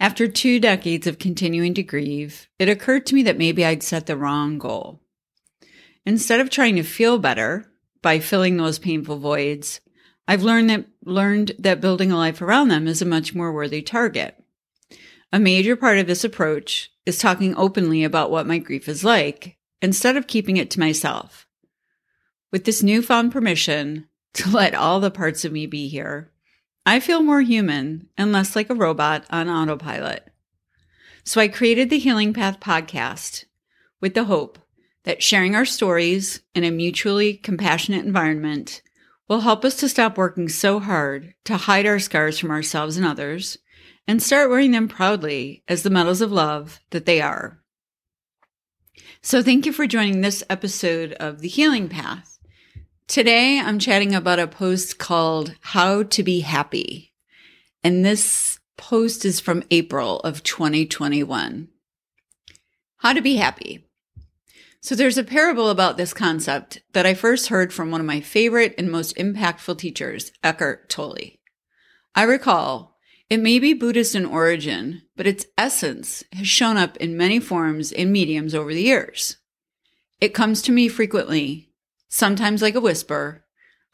After two decades of continuing to grieve, it occurred to me that maybe I'd set the wrong goal. Instead of trying to feel better by filling those painful voids, I've learned that learned that building a life around them is a much more worthy target. A major part of this approach is talking openly about what my grief is like instead of keeping it to myself. With this newfound permission to let all the parts of me be here, I feel more human and less like a robot on autopilot. So I created the Healing Path podcast with the hope that sharing our stories in a mutually compassionate environment will help us to stop working so hard to hide our scars from ourselves and others and start wearing them proudly as the medals of love that they are. So thank you for joining this episode of The Healing Path. Today, I'm chatting about a post called How to Be Happy. And this post is from April of 2021. How to Be Happy. So, there's a parable about this concept that I first heard from one of my favorite and most impactful teachers, Eckhart Tolle. I recall it may be Buddhist in origin, but its essence has shown up in many forms and mediums over the years. It comes to me frequently sometimes like a whisper,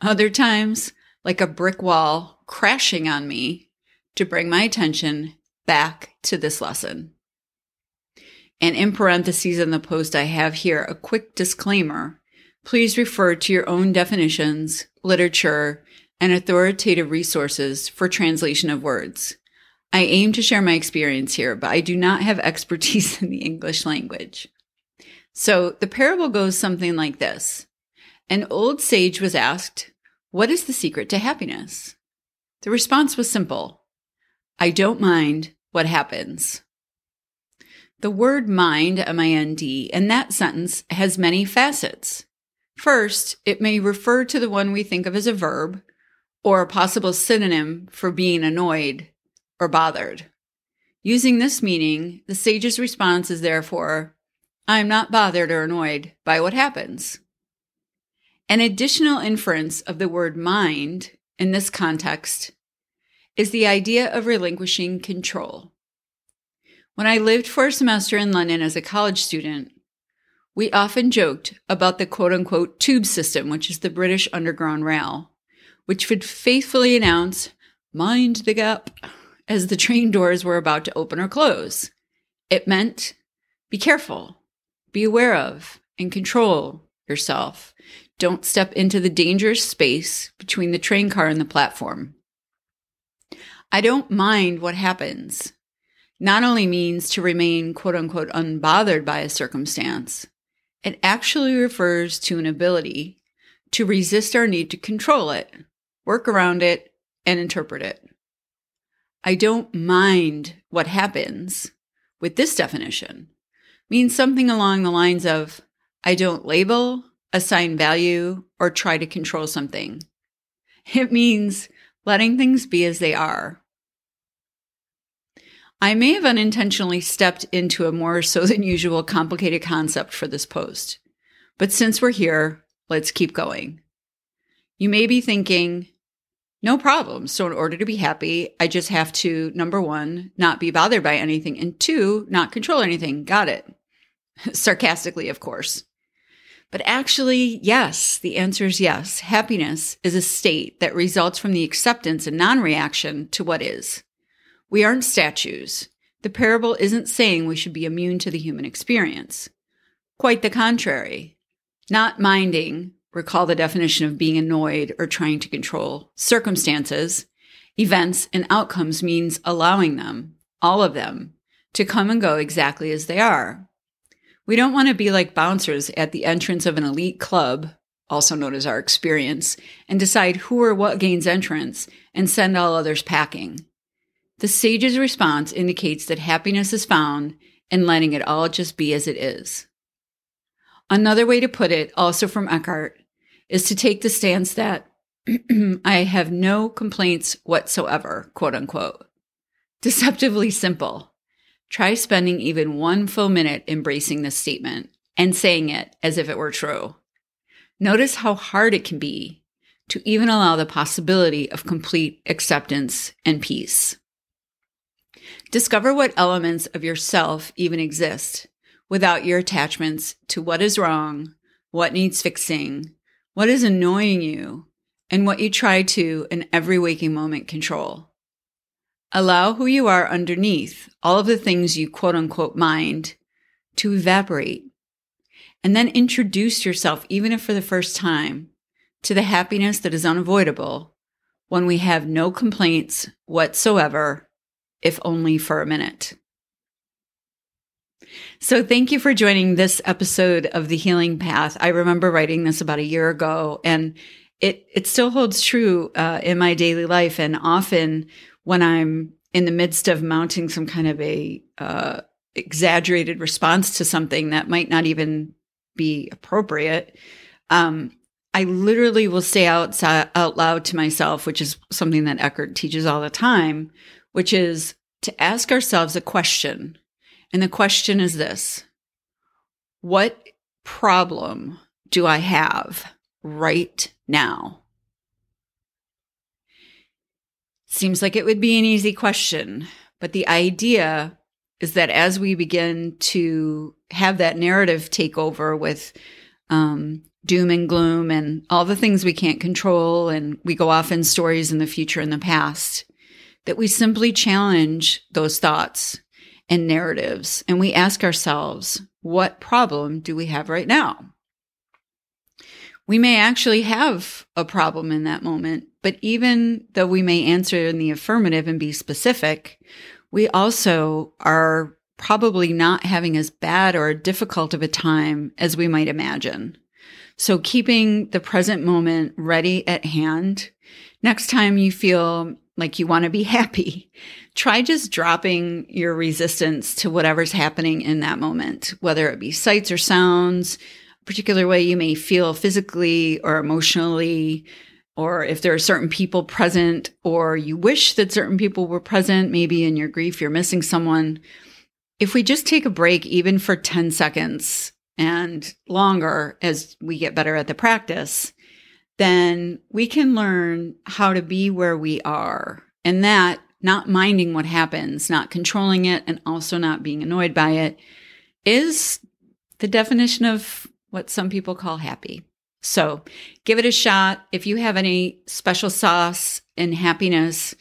other times like a brick wall crashing on me to bring my attention back to this lesson. And in parentheses in the post, I have here a quick disclaimer. Please refer to your own definitions, literature, and authoritative resources for translation of words. I aim to share my experience here, but I do not have expertise in the English language. So the parable goes something like this an old sage was asked, What is the secret to happiness? The response was simple I don't mind what happens. The word mind, M I N D, in that sentence has many facets. First, it may refer to the one we think of as a verb or a possible synonym for being annoyed or bothered. Using this meaning, the sage's response is therefore, I'm not bothered or annoyed by what happens. An additional inference of the word mind in this context is the idea of relinquishing control. When I lived for a semester in London as a college student, we often joked about the quote unquote tube system, which is the British Underground Rail, which would faithfully announce, mind the gap, as the train doors were about to open or close. It meant, be careful, be aware of, and control yourself. Don't step into the dangerous space between the train car and the platform. I don't mind what happens. Not only means to remain quote unquote unbothered by a circumstance, it actually refers to an ability to resist our need to control it, work around it, and interpret it. I don't mind what happens with this definition means something along the lines of I don't label, assign value, or try to control something. It means letting things be as they are. I may have unintentionally stepped into a more so than usual complicated concept for this post, but since we're here, let's keep going. You may be thinking, no problem. So, in order to be happy, I just have to, number one, not be bothered by anything, and two, not control anything. Got it. Sarcastically, of course. But actually, yes, the answer is yes. Happiness is a state that results from the acceptance and non reaction to what is. We aren't statues. The parable isn't saying we should be immune to the human experience. Quite the contrary. Not minding, recall the definition of being annoyed or trying to control, circumstances, events, and outcomes means allowing them, all of them, to come and go exactly as they are. We don't want to be like bouncers at the entrance of an elite club, also known as our experience, and decide who or what gains entrance and send all others packing. The sage's response indicates that happiness is found in letting it all just be as it is. Another way to put it, also from Eckhart, is to take the stance that I have no complaints whatsoever, quote unquote. Deceptively simple. Try spending even one full minute embracing this statement and saying it as if it were true. Notice how hard it can be to even allow the possibility of complete acceptance and peace. Discover what elements of yourself even exist without your attachments to what is wrong, what needs fixing, what is annoying you, and what you try to, in every waking moment, control. Allow who you are underneath, all of the things you quote unquote mind, to evaporate. And then introduce yourself, even if for the first time, to the happiness that is unavoidable when we have no complaints whatsoever, if only for a minute. So, thank you for joining this episode of The Healing Path. I remember writing this about a year ago, and it, it still holds true uh, in my daily life. And often when I'm in the midst of mounting some kind of a uh, exaggerated response to something that might not even be appropriate, um, I literally will say out, out loud to myself, which is something that Eckhart teaches all the time, which is to ask ourselves a question. And the question is this What problem do I have right now? Seems like it would be an easy question, but the idea is that as we begin to have that narrative take over with um, doom and gloom and all the things we can't control, and we go off in stories in the future and the past, that we simply challenge those thoughts and narratives and we ask ourselves, what problem do we have right now? We may actually have a problem in that moment, but even though we may answer in the affirmative and be specific, we also are probably not having as bad or difficult of a time as we might imagine. So keeping the present moment ready at hand. Next time you feel like you want to be happy, try just dropping your resistance to whatever's happening in that moment, whether it be sights or sounds, a particular way you may feel physically or emotionally, or if there are certain people present, or you wish that certain people were present, maybe in your grief, you're missing someone. If we just take a break, even for 10 seconds and longer as we get better at the practice, then we can learn how to be where we are. And that, not minding what happens, not controlling it, and also not being annoyed by it, is the definition of what some people call happy. So give it a shot. If you have any special sauce in happiness,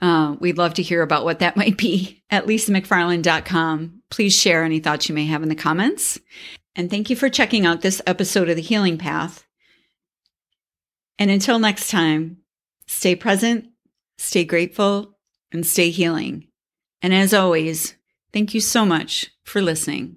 uh, we'd love to hear about what that might be at lisamcfarland.com. Please share any thoughts you may have in the comments. And thank you for checking out this episode of The Healing Path. And until next time, stay present, stay grateful, and stay healing. And as always, thank you so much for listening.